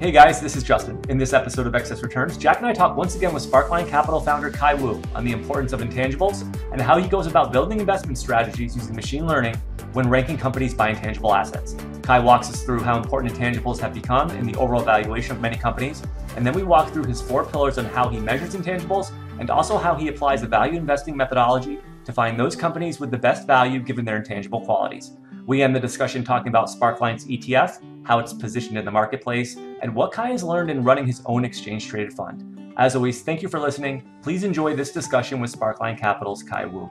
Hey guys, this is Justin. In this episode of Excess Returns, Jack and I talk once again with Sparkline Capital founder Kai Wu on the importance of intangibles and how he goes about building investment strategies using machine learning when ranking companies by intangible assets. Kai walks us through how important intangibles have become in the overall valuation of many companies, and then we walk through his four pillars on how he measures intangibles and also how he applies the value investing methodology to find those companies with the best value given their intangible qualities. We end the discussion talking about Sparkline's ETF, how it's positioned in the marketplace, and what Kai has learned in running his own exchange traded fund. As always, thank you for listening. Please enjoy this discussion with Sparkline Capital's Kai Wu.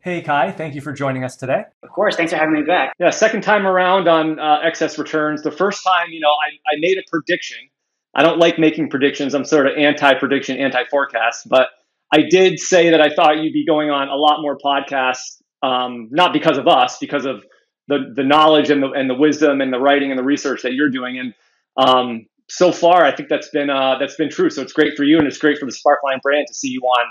Hey Kai, thank you for joining us today. Of course, thanks for having me back. Yeah, second time around on uh, excess returns. The first time, you know, I, I made a prediction. I don't like making predictions. I'm sort of anti-prediction, anti-forecast, but I did say that I thought you'd be going on a lot more podcasts um, not because of us, because of the the knowledge and the and the wisdom and the writing and the research that you're doing. And um, so far, I think that's been uh, that's been true. So it's great for you, and it's great for the Sparkline brand to see you on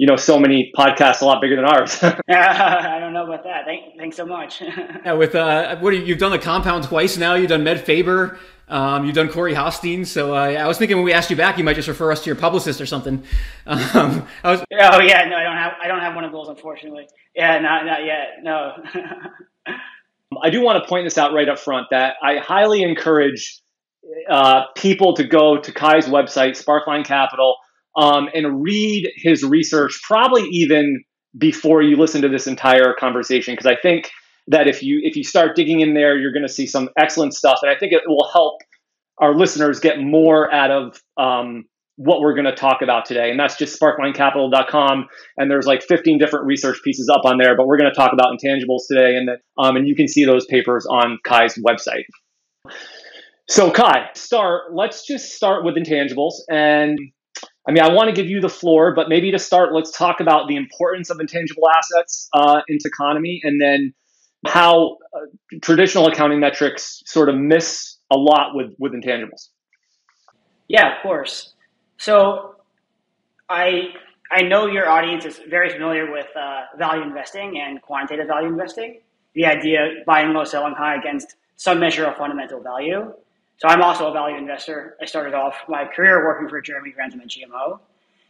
you know so many podcasts a lot bigger than ours. I don't know about that. Thank, thanks so much. yeah, with uh, what you've done the compound twice now. You've done Meb Faber. Um, you've done Corey Hoffstein, so uh, I was thinking when we asked you back, you might just refer us to your publicist or something. Um, I was, oh yeah, no, I don't have I don't have one of those, unfortunately. Yeah, not not yet. No. I do want to point this out right up front that I highly encourage uh, people to go to Kai's website, Sparkline Capital, um, and read his research, probably even before you listen to this entire conversation, because I think that if you if you start digging in there, you're going to see some excellent stuff, and I think it will help our listeners get more out of um, what we're going to talk about today. And that's just sparklinecapital.com. And there's like 15 different research pieces up on there, but we're going to talk about intangibles today. And, that, um, and you can see those papers on Kai's website. So Kai, start, let's just start with intangibles. And I mean, I want to give you the floor, but maybe to start, let's talk about the importance of intangible assets uh, into economy and then how uh, traditional accounting metrics sort of miss a lot with, with intangibles. Yeah, of course. So I I know your audience is very familiar with uh, value investing and quantitative value investing. The idea buying low, selling high against some measure of fundamental value. So I'm also a value investor. I started off my career working for Jeremy Grantham at GMO.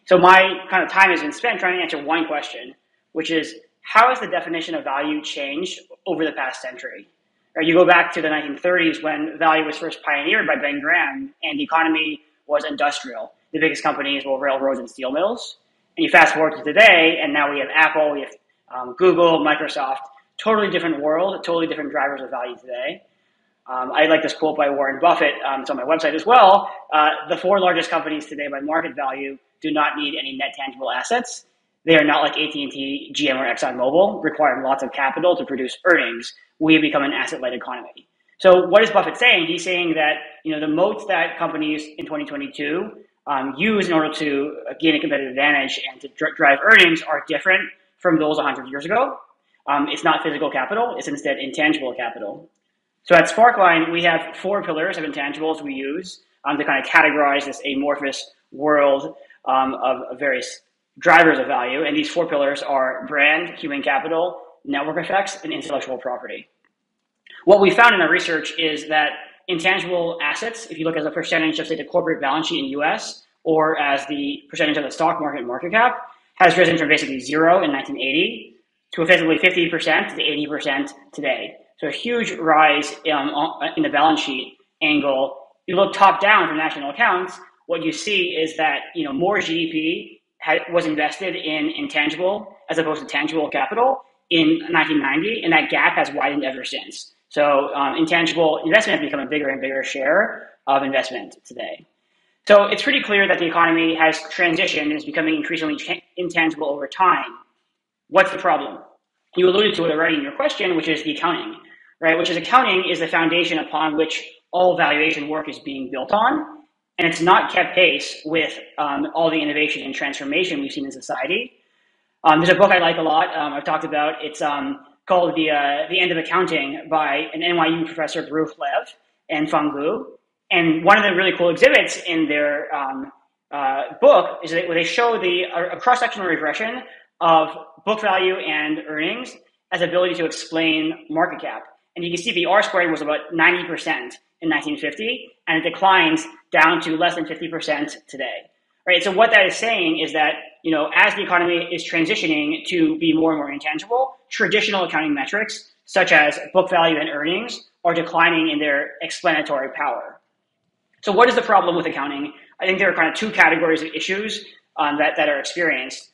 So my kind of time has been spent trying to answer one question, which is how has the definition of value changed over the past century? Right, you go back to the 1930s when value was first pioneered by Ben Graham and the economy was industrial the biggest companies were railroads and steel mills. And you fast forward to today, and now we have Apple, we have um, Google, Microsoft, totally different world, totally different drivers of value today. Um, I like this quote by Warren Buffett. Um, it's on my website as well. Uh, the four largest companies today by market value do not need any net tangible assets. They are not like AT&T, GM, or ExxonMobil, requiring lots of capital to produce earnings. We have become an asset-light economy. So what is Buffett saying? He's saying that you know the moats that companies in 2022 um, use in order to gain a competitive advantage and to dr- drive earnings are different from those 100 years ago. Um, it's not physical capital, it's instead intangible capital. So at Sparkline, we have four pillars of intangibles we use um, to kind of categorize this amorphous world um, of, various drivers of value. And these four pillars are brand, human capital, network effects, and intellectual property. What we found in our research is that intangible assets, if you look as a percentage of, say, the corporate balance sheet in US or as the percentage of the stock market market cap, has risen from basically zero in 1980 to effectively 50% to 80% today. So a huge rise um, in the balance sheet angle. You look top down from national accounts, what you see is that you know more GDP had, was invested in intangible as opposed to tangible capital in 1990, and that gap has widened ever since. So um, intangible investment has become a bigger and bigger share of investment today. So it's pretty clear that the economy has transitioned and is becoming increasingly intangible over time. What's the problem? You alluded to it already in your question, which is the accounting, right? Which is accounting is the foundation upon which all valuation work is being built on. And it's not kept pace with um, all the innovation and transformation we've seen in society. Um, there's a book I like a lot. Um, I've talked about. It's um, called the uh, the End of Accounting by an NYU professor, Baruch Lev and Feng. And one of the really cool exhibits in their um, uh, book is that they show the a, a cross sectional regression of book value and earnings as ability to explain market cap. And you can see the R squared was about 90% in 1950, and it declines down to less than 50% today. Right. So what that is saying is that you know as the economy is transitioning to be more and more intangible, traditional accounting metrics such as book value and earnings are declining in their explanatory power. So what is the problem with accounting? I think there are kind of two categories of issues um, that, that are experienced.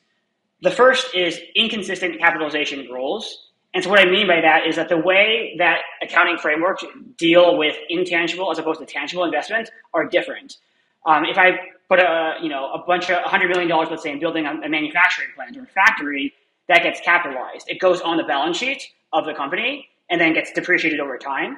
The first is inconsistent capitalization rules. And so what I mean by that is that the way that accounting frameworks deal with intangible as opposed to tangible investment are different. Um, if I put a you know a bunch of hundred million dollars, let's say, in building a, manufacturing plant or a factory, that gets capitalized. It goes on the balance sheet of the company and then gets depreciated over time.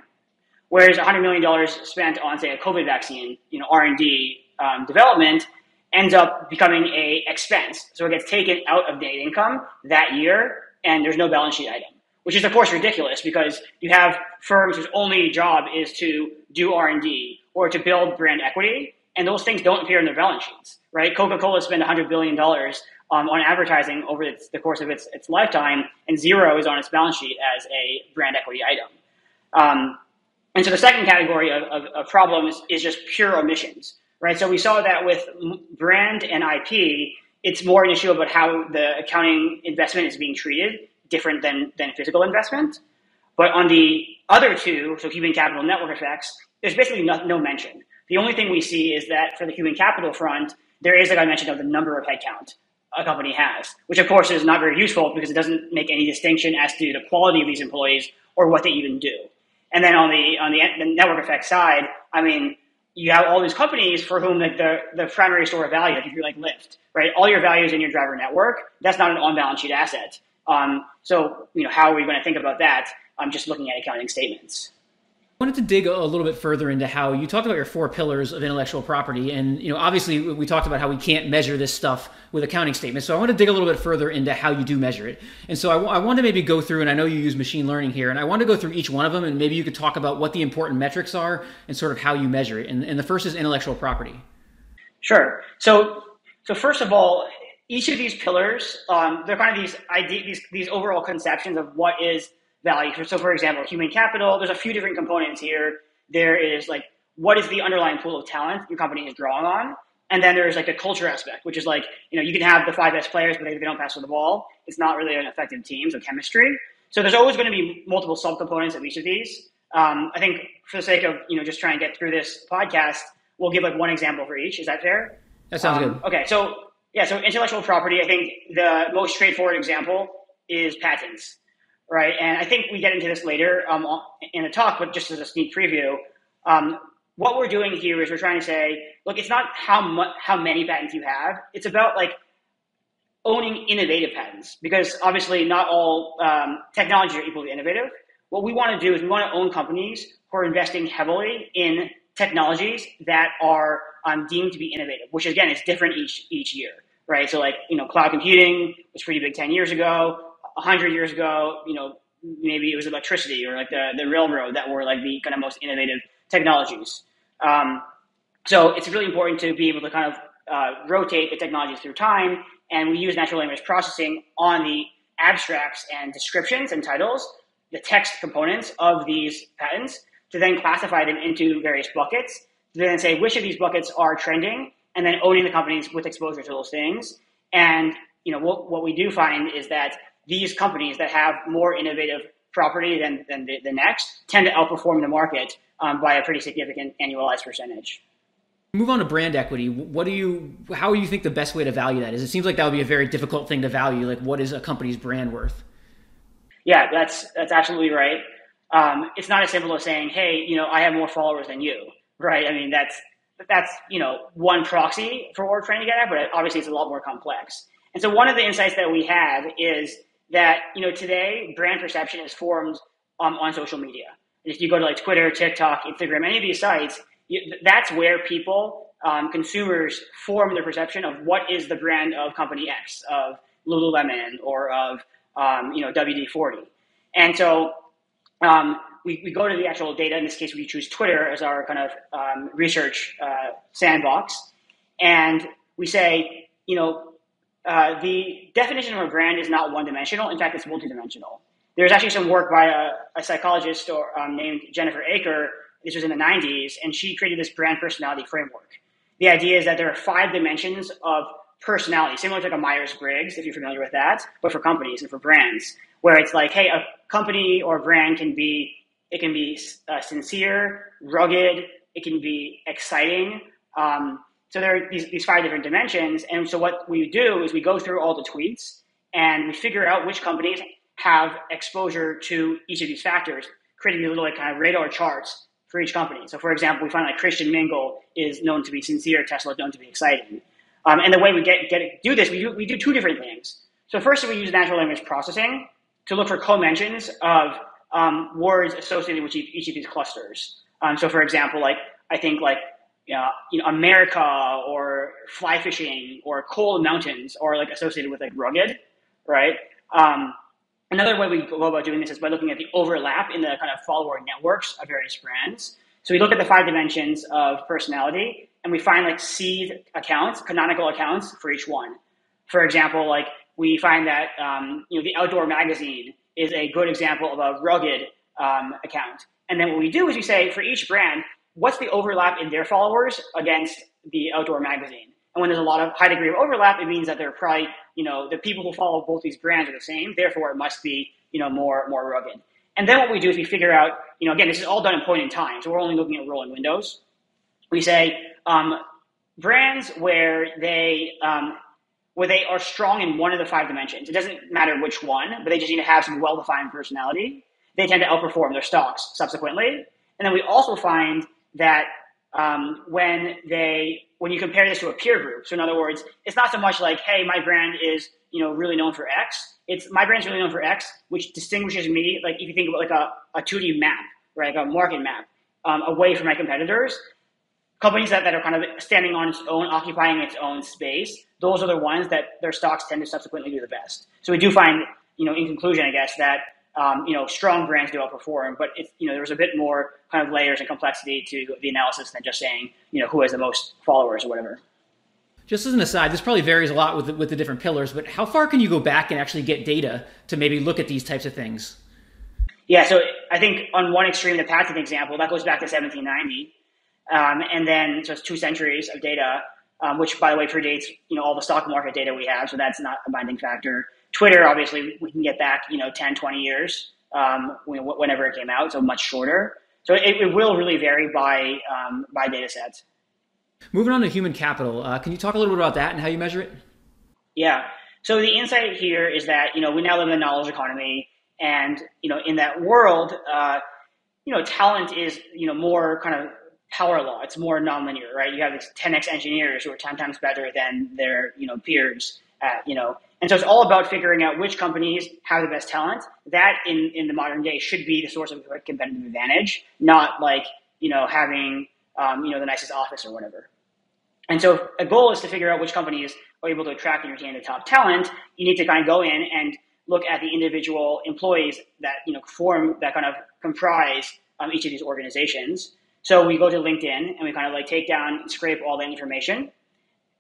Whereas $100 million spent on, say, a COVID vaccine, you know, R&D um, development ends up becoming a expense. So it gets taken out of net income that year, and there's no balance sheet item, which is of course ridiculous because you have firms whose only job is to do R&D or to build brand equity, and those things don't appear in their balance sheets, right? Coca-Cola spent $100 billion um, on advertising over its, the course of its, its lifetime, and zero is on its balance sheet as a brand equity item. Um, and so the second category of, of, of problems is just pure omissions, right? So we saw that with brand and IP, it's more an issue about how the accounting investment is being treated, different than, than physical investment. But on the other two, so human capital network effects, there's basically no, no mention. The only thing we see is that for the human capital front, there is, like I mentioned, of the number of headcount a company has, which of course is not very useful because it doesn't make any distinction as to the quality of these employees or what they even do. And then on the on the, the network effect side, I mean, you have all these companies for whom the, the, the primary store of value, like if you're like Lyft, right? All your value is in your driver network. That's not an on balance sheet asset. Um, so, you know, how are we going to think about that? I'm just looking at accounting statements. I wanted to dig a little bit further into how you talked about your four pillars of intellectual property, and you know, obviously, we talked about how we can't measure this stuff with accounting statements. So I want to dig a little bit further into how you do measure it. And so I, w- I want to maybe go through, and I know you use machine learning here, and I want to go through each one of them, and maybe you could talk about what the important metrics are and sort of how you measure it. And, and the first is intellectual property. Sure. So, so first of all, each of these pillars, um, they're kind of these idea, these these overall conceptions of what is value. So, for example, human capital, there's a few different components here. There is like, what is the underlying pool of talent your company is drawing on? And then there's like a culture aspect, which is like, you know, you can have the five best players, but if they don't pass with the ball, it's not really an effective team, so chemistry. So there's always going to be multiple subcomponents of each of these. Um, I think for the sake of, you know, just trying to get through this podcast, we'll give like one example for each. Is that fair? That sounds um, good. Okay. So yeah, so intellectual property, I think the most straightforward example is patents right? And I think we get into this later um, in the talk, but just as a sneak preview, um, what we're doing here is we're trying to say, look, it's not how how many patents you have. It's about like owning innovative patents because obviously not all um, technologies are equally innovative. What we want to do is we want to own companies who are investing heavily in technologies that are um, deemed to be innovative, which again is different each each year, right? So like you know, cloud computing was pretty big ten years ago 100 years ago, you know, maybe it was electricity or like the, the railroad that were like the kind of most innovative technologies. Um, so it's really important to be able to kind of uh, rotate the technologies through time. And we use natural language processing on the abstracts and descriptions and titles, the text components of these patents, to then classify them into various buckets, to then say which of these buckets are trending, and then owning the companies with exposure to those things. And you know what, what we do find is that these companies that have more innovative property than, than the, the next tend to outperform the market um, by a pretty significant annualized percentage. Move on to brand equity. What do you? How do you think the best way to value that is? It seems like that would be a very difficult thing to value. Like, what is a company's brand worth? Yeah, that's that's absolutely right. Um, it's not as simple as saying, "Hey, you know, I have more followers than you," right? I mean, that's that's you know one proxy for what we're trying to get at, but obviously it's a lot more complex. And so, one of the insights that we had is that you know today brand perception is formed um, on social media if you go to like Twitter, TikTok, Instagram, any of these sites, you, that's where people, um, consumers, form their perception of what is the brand of company X, of Lululemon or of um, you know WD forty, and so um, we, we go to the actual data. In this case, we choose Twitter as our kind of um, research uh, sandbox, and we say, you know, uh, the definition of a brand is not one dimensional. In fact, it's multidimensional. There's actually some work by a, a psychologist or, um, named Jennifer Aaker. This was in the 90s, and she created this brand personality framework. The idea is that there are five dimensions of personality, similar to like a Myers Briggs, if you're familiar with that, but for companies and for brands, where it's like, hey, a company or brand can be it can be uh, sincere, rugged, it can be exciting. Um, so there are these, these five different dimensions. And so what we do is we go through all the tweets and we figure out which companies have exposure to each of these factors, creating these little like kind of radar charts for each company. So for example, we find like Christian Mingle is known to be sincere, Tesla is known to be exciting. Um, and the way we get, get do this, we do, we do two different things. So first, we use natural language processing to look for co-mentions of um, words associated with each, of these clusters. Um, so, for example, like I think like you know, America or fly fishing or cold mountains are like associated with like rugged, right? Um, another way we go about doing this is by looking at the overlap in the kind of follower networks of various brands. So we look at the five dimensions of personality and we find like seed accounts, canonical accounts for each one. For example, like we find that um, you know the outdoor magazine is a good example of a rugged um, account. And then what we do is we say for each brand, what's the overlap in their followers against the outdoor magazine? And when there's a lot of high degree of overlap, it means that they're probably, you know, the people who follow both these brands are the same. Therefore, it must be, you know, more more rugged. And then what we do is we figure out, you know, again, this is all done in point in time, so we're only looking at rolling windows. We say um, brands where they um, where they are strong in one of the five dimensions. It doesn't matter which one, but they just need to have some well-defined personality. They tend to outperform their stocks subsequently. And then we also find that um, when they when you compare this to a peer group, so in other words, it's not so much like, hey, my brand is you know really known for X. It's my brand's really known for X, which distinguishes me. Like if you think about like a, a 2D map, right, like a market map, um, away from my competitors, companies that, that are kind of standing on its own, occupying its own space, those are the ones that their stocks tend to subsequently do the best. So we do find, you know, in conclusion, I guess that um, you know strong brands do outperform, but it's you know there's a bit more kind of layers and complexity to the analysis than just saying you know who has the most followers or whatever. Just as an aside, this probably varies a lot with the, with the different pillars, but how far can you go back and actually get data to maybe look at these types of things? Yeah, so I think on one extreme, the patent example that goes back to 1790, um, and then just two centuries of data um, which by the way predates you know all the stock market data we have, so that's not a binding factor. Twitter, obviously, we can get back you know 10, 20 years um, whenever it came out, so much shorter. So it, it will really vary by um, by data sets. Moving on to human capital, uh, can you talk a little bit about that and how you measure it? Yeah. So the insight here is that you know we now live in a knowledge economy, and you know in that world, uh, you know talent is you know more kind of power law. It's more nonlinear, right? You have these 10x engineers who are 10 times better than their, you know, peers at, you know, and so it's all about figuring out which companies have the best talent. That in, in the modern day should be the source of competitive advantage, not like, you know, having, um, you know, the nicest office or whatever. And so a goal is to figure out which companies are able to attract and retain the top talent. You need to kind of go in and look at the individual employees that, you know, form, that kind of comprise um, each of these organizations so we go to LinkedIn and we kind of like take down and scrape all that information.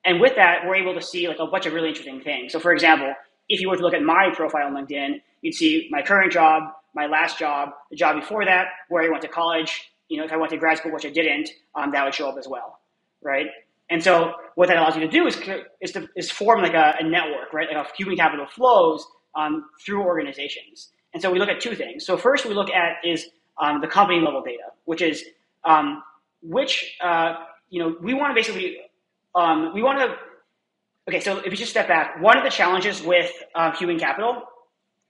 And with that, we're able to see like a bunch of really interesting things. So for example, if you were to look at my profile on LinkedIn, you'd see my current job, my last job, the job before that, where I went to college. You know, if I went to grad school, which I didn't, um, that would show up as well, right? And so what that allows you to do is is to is form like a, a network, right? Like a human capital flows um, through organizations. And so we look at two things. So first, we look at is um, the company level data, which is um, which uh, you know we want to basically um, we want to. Okay, so if you just step back, one of the challenges with uh, human capital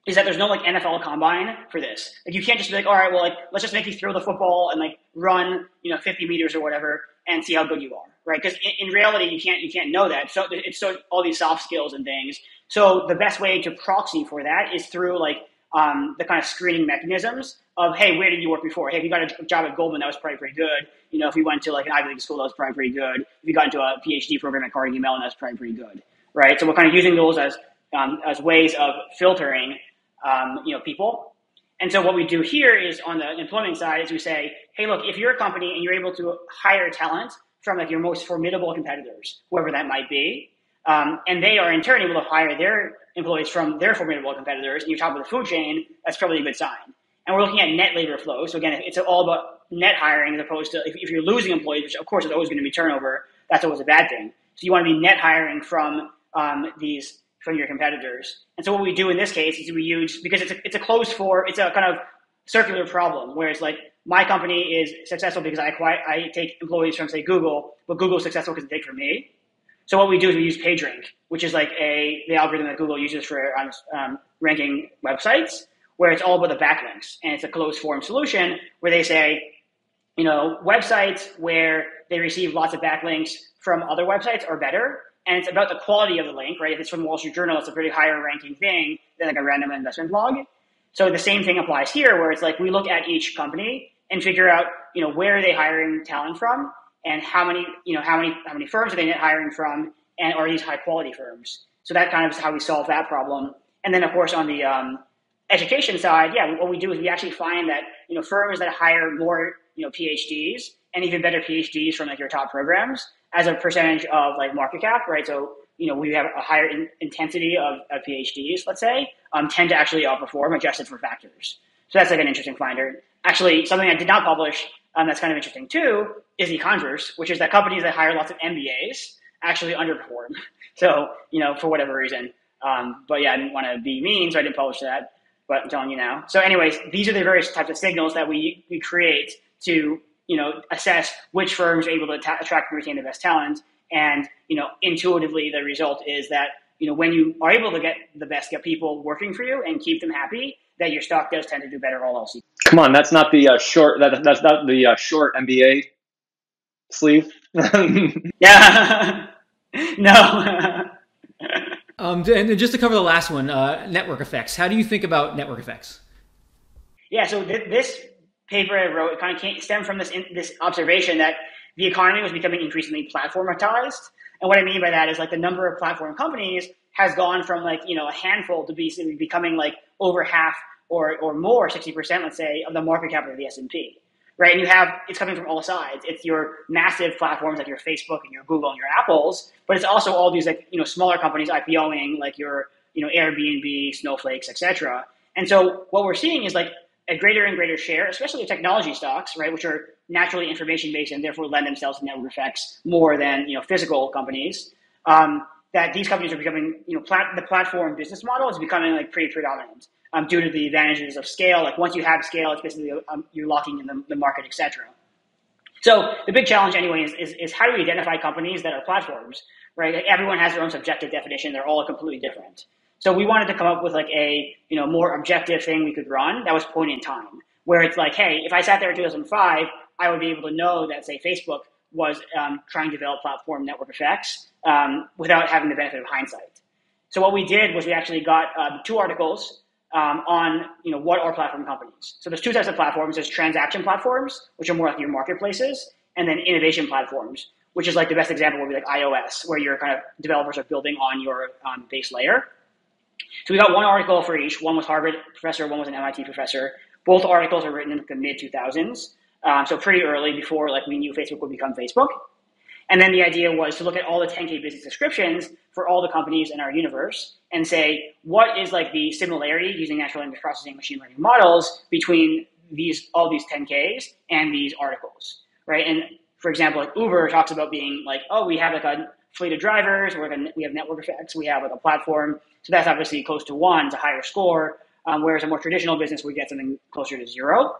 is that there's no like NFL combine for this. Like you can't just be like, all right, well, like let's just make you throw the football and like run, you know, 50 meters or whatever, and see how good you are, right? Because in, in, reality, you can't you can't know that. So it's so all these soft skills and things. So the best way to proxy for that is through like um, the kind of screening mechanisms of, hey, where did you work before? Hey, if you got a job at Goldman, that was probably pretty good. You know, if you went to like an Ivy League school, that was probably pretty good. If you got into a PhD program at Carnegie Mellon, that's probably pretty good, right? So we're kind of using those as um, as ways of filtering, um, you know, people. And so what we do here is on the employment side is we say, hey, look, if you're a company and you're able to hire talent from like your most formidable competitors, whoever that might be, um, and they are in turn able to hire their employees from their formidable competitors, and you're top of the food chain, that's probably a good sign. And we're looking at net labor flow. So again, it's all about net hiring as opposed to if, if you're losing employees, which of course is always going to be turnover, that's always a bad thing. So you want to be net hiring from um, these from your competitors. And so what we do in this case is we use because it's a, it's a closed for it's a kind of circular problem where it's like my company is successful because I acquire, I take employees from say Google, but Google's successful because they take from me. So what we do is we use PageRank, which is like a the algorithm that Google uses for um, um, ranking websites, where it's all about the backlinks, and it's a closed form solution where they say, you know, websites where they receive lots of backlinks from other websites are better, and it's about the quality of the link, right? If it's from Wall Street Journal, it's a pretty higher ranking thing than like a random investment blog. So the same thing applies here, where it's like we look at each company and figure out, you know, where are they hiring talent from, and how many you know how many how many firms are they hiring from, and are these high quality firms? So that kind of is how we solve that problem. And then of course on the um, education side, yeah, what we do is we actually find that you know firms that hire more you know PhDs and even better PhDs from like your top programs as a percentage of like market cap, right? So you know we have a higher in- intensity of, of, PhDs, let's say, um, tend to actually outperform adjusted for factors. So that's like an interesting finder. Actually, something I did not publish um, that's kind of interesting too is the converse, which is that companies that hire lots of MBAs actually underperform. So, you know, for whatever reason. Um, but yeah, I didn't want to be mean, so I didn't publish that. But I'm telling you now. So, anyways, these are the various types of signals that we, we create to, you know, assess which firms are able to ta- attract and retain the best talent. And, you know, intuitively, the result is that, you know, when you are able to get the best get people working for you and keep them happy, that your stock does tend to do better all else. Come on, that's not the uh, short. That, that's not the uh, short MBA sleeve. yeah, no. Um, and just to cover the last one, uh, network effects. How do you think about network effects? Yeah, so th- this paper I wrote kind of stemmed from this in, this observation that the economy was becoming increasingly platformatized. And what I mean by that is like the number of platform companies has gone from like you know a handful to be becoming like over half or, or more, 60%, let's say, of the market cap of the S&P, right? And you have, it's coming from all sides. It's your massive platforms like your Facebook and your Google and your Apples, but it's also all these like, you know, smaller companies IPOing like your, you know, Airbnb, Snowflakes, etc. And so what we're seeing is like a greater and greater share, especially the technology stocks, right, which are naturally information based and therefore lend themselves to network effects more than, you know, physical companies. Um, that these companies are becoming, you know, plat- the platform business model is becoming like pretty predominant um, due to the advantages of scale. Like once you have scale, it's basically um, you're locking in the, the market, etc. So the big challenge, anyway, is, is, is, how do we identify companies that are platforms, right? Like everyone has their own subjective definition; they're all completely different. So we wanted to come up with like a you know more objective thing we could run that was point in time, where it's like, hey, if I sat there in 2005, I would be able to know that say Facebook was um, trying to develop platform network effects um, without having the benefit of hindsight. So what we did was we actually got uh, two articles um, on you know what are platform companies. So there's two types of platforms. There's transaction platforms, which are more like your marketplaces, and then innovation platforms, which is like the best example would be like iOS, where your kind of developers are building on your um, base layer. So we got one article for each. One was Harvard professor, one was an MIT professor. Both articles are written in the mid 2000s, um, so pretty early before like we knew Facebook would become Facebook. And then the idea was to look at all the 10K business descriptions for all the companies in our universe and say, what is like the similarity using natural language processing machine learning models between these all these 10Ks and these articles, right? And for example, like Uber talks about being like, oh, we have like a fleet of drivers, gonna, we have network effects, we have like a platform. So that's obviously close to one, it's a higher score. Um, whereas a more traditional business, we get something closer to zero.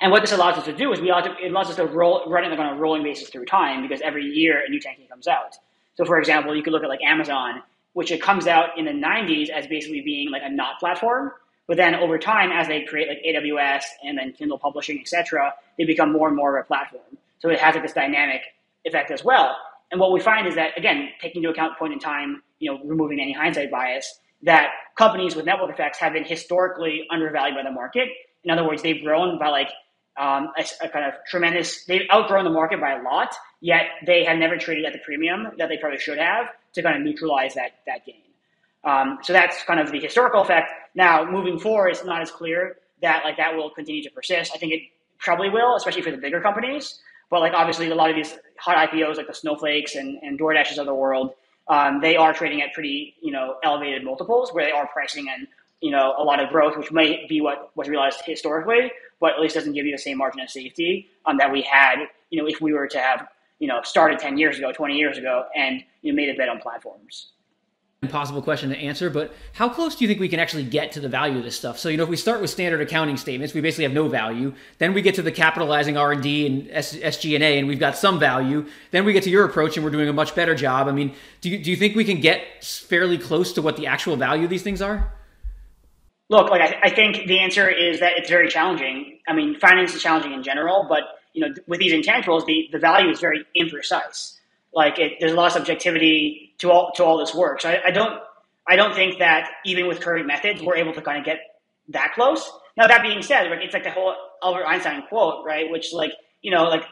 And what this allows us to do is we it allows us to roll, run it on a rolling basis through time because every year a new 10K comes out. So for example, you could look at like Amazon, which it comes out in the 90s as basically being like a not platform. But then over time, as they create like AWS and then Kindle publishing, etc., they become more and more of a platform. So it has like this dynamic effect as well. And what we find is that again, taking into account point in time, you know, removing any hindsight bias, that companies with network effects have been historically undervalued by the market In other words, they've grown by like um, a, a, kind of tremendous. They've outgrown the market by a lot, yet they have never traded at the premium that they probably should have to kind of neutralize that that gain. Um, so that's kind of the historical effect. Now, moving forward, it's not as clear that like that will continue to persist. I think it probably will, especially for the bigger companies. But like obviously, a lot of these hot IPOs like the Snowflakes and, and DoorDashes of the world, um, they are trading at pretty you know elevated multiples where they are pricing in you know a lot of growth, which might be what was realized historically, but at least doesn't give you the same margin of safety um, that we had you know if we were to have you know started ten years ago, twenty years ago, and you know, made a bet on platforms impossible question to answer, but how close do you think we can actually get to the value of this stuff? So, you know, if we start with standard accounting statements, we basically have no value. Then we get to the capitalizing R&D and SG&A, and we've got some value. Then we get to your approach, and we're doing a much better job. I mean, do you, do you think we can get fairly close to what the actual value of these things are? Look, like I, I think the answer is that it's very challenging. I mean, finance is challenging in general, but you know, with these intangibles, the, the value is very imprecise. Like it, there's a lot of subjectivity to all to all this work. So I, I don't I don't think that even with current methods we're able to kind of get that close. Now that being said, it's like the whole Albert Einstein quote, right? Which like you know like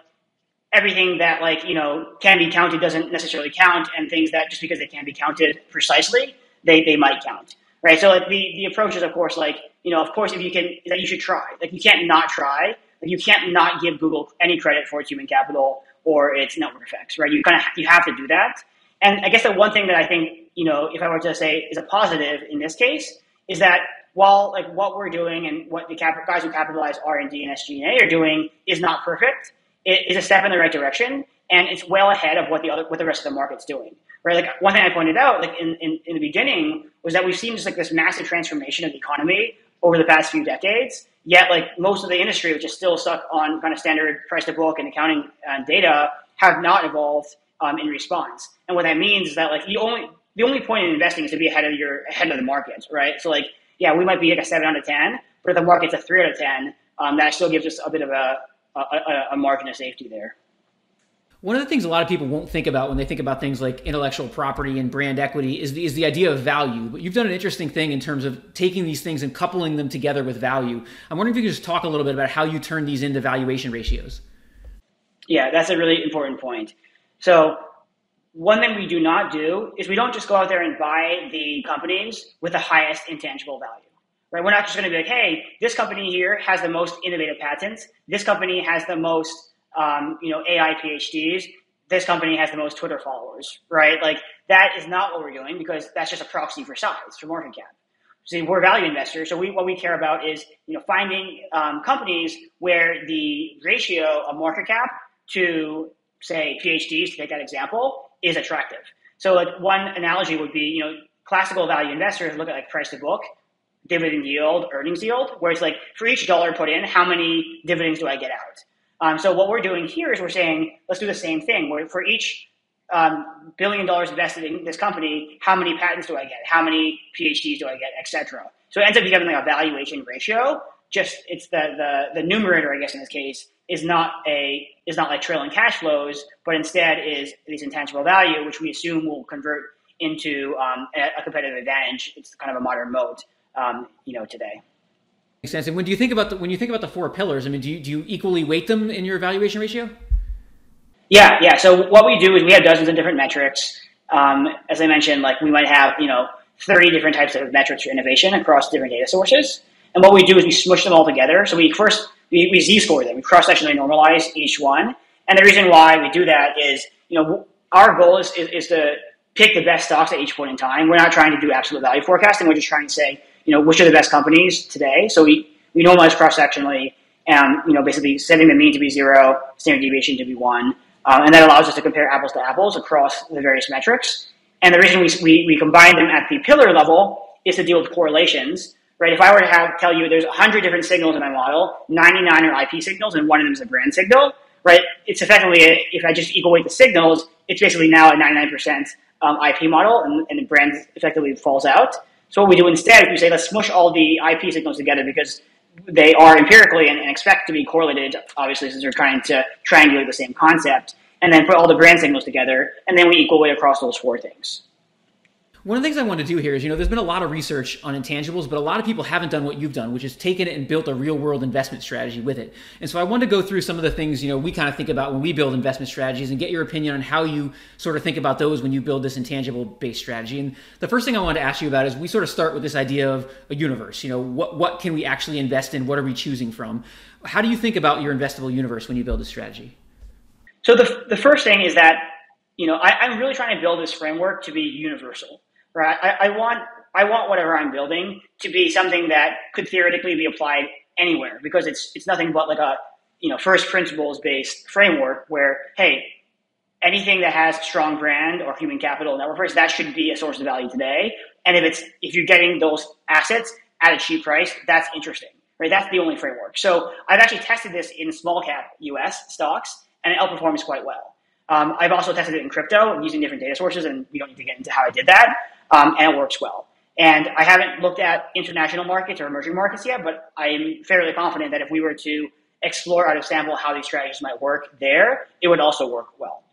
everything that like you know can be counted doesn't necessarily count, and things that just because they can be counted precisely, they they might count, right? So like the the approach is of course like you know of course if you can that you should try. Like you can't not try. Like you can't not give Google any credit for its human capital or its network effects, right? You kind of you have to do that. And I guess the one thing that I think, you know, if I were to say is a positive in this case, is that while like what we're doing and what the cap- guys who capitalize R and D and SG&A are doing is not perfect, it is a step in the right direction, and it's well ahead of what the other what the rest of the market's doing. Right? Like one thing I pointed out, like in, in, in the beginning, was that we've seen just like this massive transformation of the economy over the past few decades. Yet, like most of the industry, which is still stuck on kind of standard price to book and accounting and data, have not evolved um, in response. And what that means is that like you only the only point in investing is to be ahead of your ahead of the market, right? So like yeah, we might be like a seven out of ten, but if the market's a three out of ten, um, that still gives us a bit of a, a, a margin of safety there. One of the things a lot of people won't think about when they think about things like intellectual property and brand equity is the, is the idea of value. But you've done an interesting thing in terms of taking these things and coupling them together with value. I'm wondering if you could just talk a little bit about how you turn these into valuation ratios. Yeah, that's a really important point. So one thing we do not do is we don't just go out there and buy the companies with the highest intangible value. Right? We're not just going to be like, hey, this company here has the most innovative patents. This company has the most, um, you know, AI PhDs. This company has the most Twitter followers. Right? Like that is not what we're doing because that's just a proxy for size for market cap. See, we're value investors, so we, what we care about is you know finding um, companies where the ratio of market cap to say PhDs, to take that example, is attractive. So like one analogy would be, you know, classical value investors look at like price to book, dividend yield, earnings yield, where it's like for each dollar put in, how many dividends do I get out? Um, so what we're doing here is we're saying, let's do the same thing. For each um, billion dollars invested in this company, how many patents do I get? How many PhDs do I get, etc. So it ends up becoming like a valuation ratio. Just it's the the the numerator, I guess, in this case, is not a is not like trailing cash flows, but instead is this intangible value, which we assume will convert into um, a, competitive advantage. It's kind of a modern moat, um, you know, today. Makes sense. And when do you think about the when you think about the four pillars? I mean, do you, do you equally weight them in your evaluation ratio? Yeah, yeah. So what we do is we have dozens of different metrics. Um, as I mentioned, like we might have you know thirty different types of metrics for innovation across different data sources. And what we do is we smush them all together. So we first we, we z-score them. We cross-sectionally normalize each one. And the reason why we do that is, you know, our goal is, is, is to pick the best stocks at each point in time. We're not trying to do absolute value forecasting. We're just trying to say, you know, which are the best companies today. So we, we normalize cross-sectionally and, you know, basically setting the mean to be zero, standard deviation to be one. Um, and that allows us to compare apples to apples across the various metrics. And the reason we, we, we combine them at the pillar level is to deal with correlations right? If I were to have tell you there's 100 different signals in my model, 99 are IP signals, and one of them is a brand signal, right? It's effectively a, if I just equal weight the signals, it's basically now a 99% um, IP model, and, and the brand effectively falls out. So what we do instead is we say let's smush all the IP signals together because they are empirically and, and expect to be correlated, obviously, since they're trying to triangulate the same concept, and then put all the brand signals together, and then we equal weight across those four things. One of the things I want to do here is, you know, there's been a lot of research on intangibles, but a lot of people haven't done what you've done, which is taken it and built a real world investment strategy with it. And so I want to go through some of the things, you know, we kind of think about when we build investment strategies and get your opinion on how you sort of think about those when you build this intangible based strategy. And the first thing I want to ask you about is we sort of start with this idea of a universe. You know, what, what can we actually invest in? What are we choosing from? How do you think about your investable universe when you build a strategy? So the, the first thing is that, you know, I, I'm really trying to build this framework to be universal right? I, I want I want whatever I'm building to be something that could theoretically be applied anywhere because it's it's nothing but like a you know first principles based framework where hey anything that has strong brand or human capital network first that should be a source of value today. And if it's if you're getting those assets at a cheap price that's interesting right? That's the only framework. So I've actually tested this in small cap US stocks and it outperforms quite well. Um, I've also tested it in crypto using different data sources and we don't need to get into how I did that um, and it works well. And I haven't looked at international markets or emerging markets yet, but I'm fairly confident that if we were to explore out of sample how these strategies might work there, it would also work well.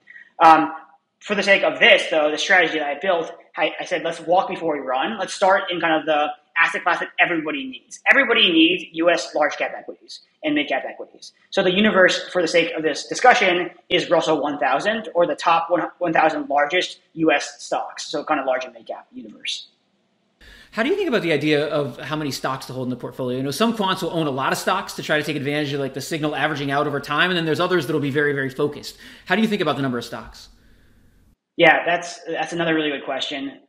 Um, for the sake of this, though, the strategy that I built, I, I, said, let's walk before we run. Let's start in kind of the asset class that everybody needs. Everybody needs U.S. large cap equities and mid cap equities. So the universe, for the sake of this discussion, is Russell 1000 or the top 1,000 largest U.S. stocks. So kind of large and mid cap universe. How do you think about the idea of how many stocks to hold in the portfolio? You know, some quants will own a lot of stocks to try to take advantage of like the signal averaging out over time, and then there's others that'll be very, very focused. How do you think about the number of stocks? Yeah, that's that's another really good question.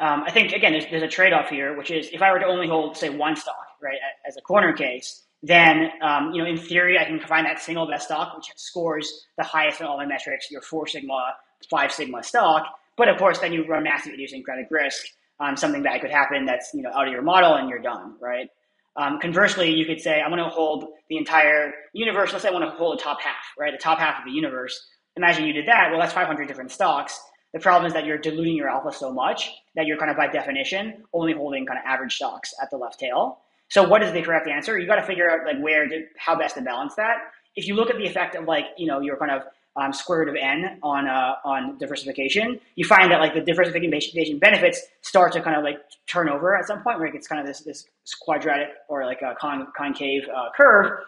Um, I think again, there's, there's a trade-off here, which is if I were to only hold, say, one stock, right, as a corner case, then um, you know, in theory, I can find that single best stock which scores the highest in all my metrics, your four sigma, five sigma stock. But of course, then you run massive idiosyncratic risk, um, something that could happen that's you know out of your model and you're done, right? Um, conversely, you could say, I'm going to hold the entire universe. Let's say I want to hold the top half, right? The top half of the universe. Imagine you did that. Well, that's 500 different stocks. The problem is that you're diluting your alpha so much that you're kind of by definition only holding kind of average stocks at the left tail. So what is the correct answer? You got to figure out like where to, how best to balance that. If you look at the effect of like you know your kind of um, square root of n on uh, on diversification, you find that like the diversification benefits start to kind of like turn over at some point where it gets kind of this this quadratic or like a con- concave uh, curve.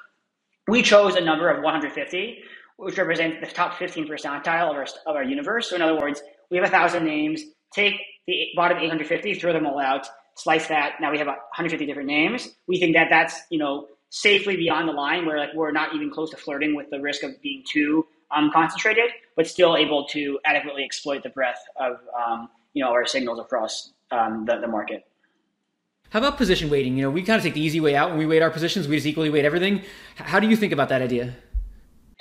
We chose a number of 150, which represents the top 15 percentile of our, of our universe. So in other words, we have a thousand names. Take the bottom 850, throw them all out, slice that. Now we have 150 different names. We think that that's you know safely beyond the line where like we're not even close to flirting with the risk of being too um, concentrated, but still able to adequately exploit the breadth of um, you know our signals across um, the, the market. How about position weighting? You know, we kind of take the easy way out when we weight our positions. We just equally weight everything. How do you think about that idea?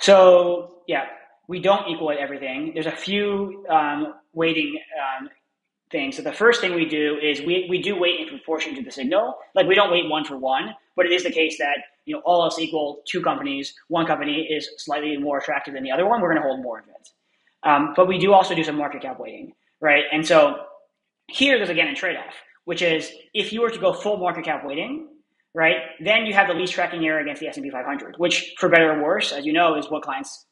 So yeah, we don't equal everything. There's a few um, weighting um, things. So the first thing we do is we, we do weight in proportion to the signal. Like we don't weight one for one, but it is the case that you know all else equal, two companies, one company is slightly more attractive than the other one. We're going to hold more of it. Um, but we do also do some market cap weighting, right? And so here there's again a trade-off, which is if you were to go full market cap weighting, right, then you have the least tracking error against the S&P 500, which for better or worse, as you know, is what clients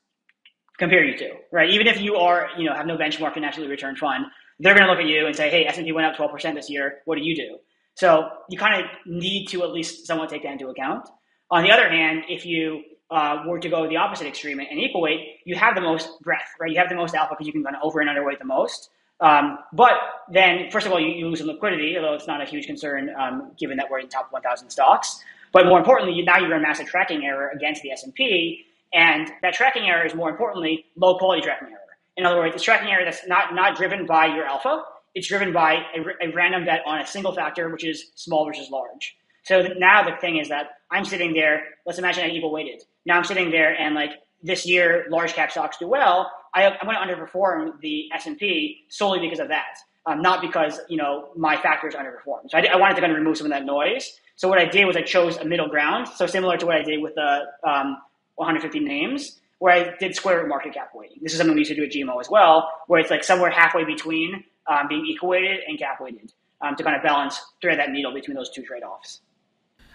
compare you to, right? Even if you are, you know, have no benchmark and absolute return fund, they're going to look at you and say, "Hey, S&P went up 12% this year. What do you do?" So you kind of need to at least somewhat take that into account. On the other hand, if you uh, were to go the opposite extreme and equal weight, you have the most breadth, right? You have the most alpha because you can kind of over and underweight the most. Um, but then, first of all, you, you, lose some liquidity, although it's not a huge concern um, given that we're in top 1,000 stocks. But more importantly, now you run massive tracking error against the S&P, and that tracking error is more importantly low quality tracking error. In other words, it's tracking error that's not, not driven by your alpha. It's driven by a, a random bet on a single factor, which is small versus large. So now the thing is that I'm sitting there. Let's imagine I equal weighted. Now I'm sitting there, and like this year, large cap stocks do well. I, I'm going to underperform the S and P solely because of that, um, not because you know my factors underperform. So I, I, wanted to kind of remove some of that noise. So what I did was I chose a middle ground. So similar to what I did with the um, 150 names, where I did square root market cap weighting. This is something we used to do at GMO as well, where it's like somewhere halfway between um, being equal weighted and cap weighted um, to kind of balance thread that needle between those two trade offs.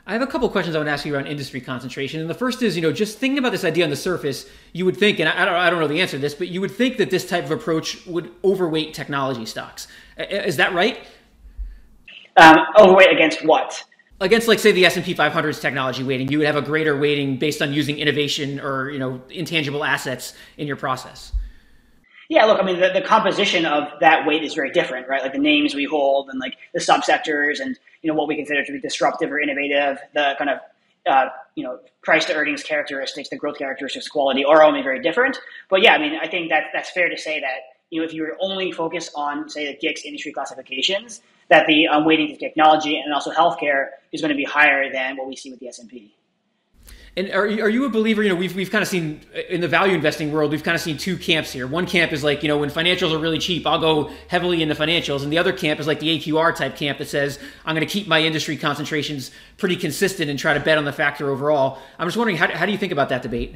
I have a couple questions I want to ask you around industry concentration. And the first is, you know, just thinking about this idea on the surface, you would think, and I don't, I don't know the answer to this, but you would think that this type of approach would overweight technology stocks. Is that right? Um, overweight against what? Against, like, say, the S and P 500's technology weighting, you would have a greater weighting based on using innovation or you know intangible assets in your process. Yeah, look, I mean, the, the composition of that weight is very different, right? Like the names we hold and like the subsectors and, you know, what we consider to be disruptive or innovative, the kind of, uh, you know, price to earnings characteristics, the growth characteristics, quality are only very different. But yeah, I mean, I think that that's fair to say that, you know, if you were only focused on, say, the GICS industry classifications, that the um, weighting to technology and also healthcare is going to be higher than what we see with the S&P. And are, are you a believer? You know, we've, we've kind of seen in the value investing world, we've kind of seen two camps here. One camp is like, you know, when financials are really cheap, I'll go heavily into financials. And the other camp is like the AQR type camp that says, I'm going to keep my industry concentrations pretty consistent and try to bet on the factor overall. I'm just wondering, how, how do you think about that debate?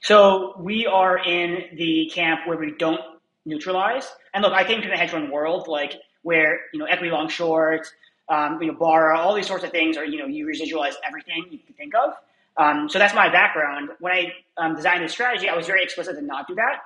So we are in the camp where we don't neutralize. And look, I think in the hedge fund world, like where, you know, equity long short, um, you know, borrow, all these sorts of things are, you know, you residualize everything you can think of. Um, so that's my background. When I um, designed this strategy, I was very explicit to not do that.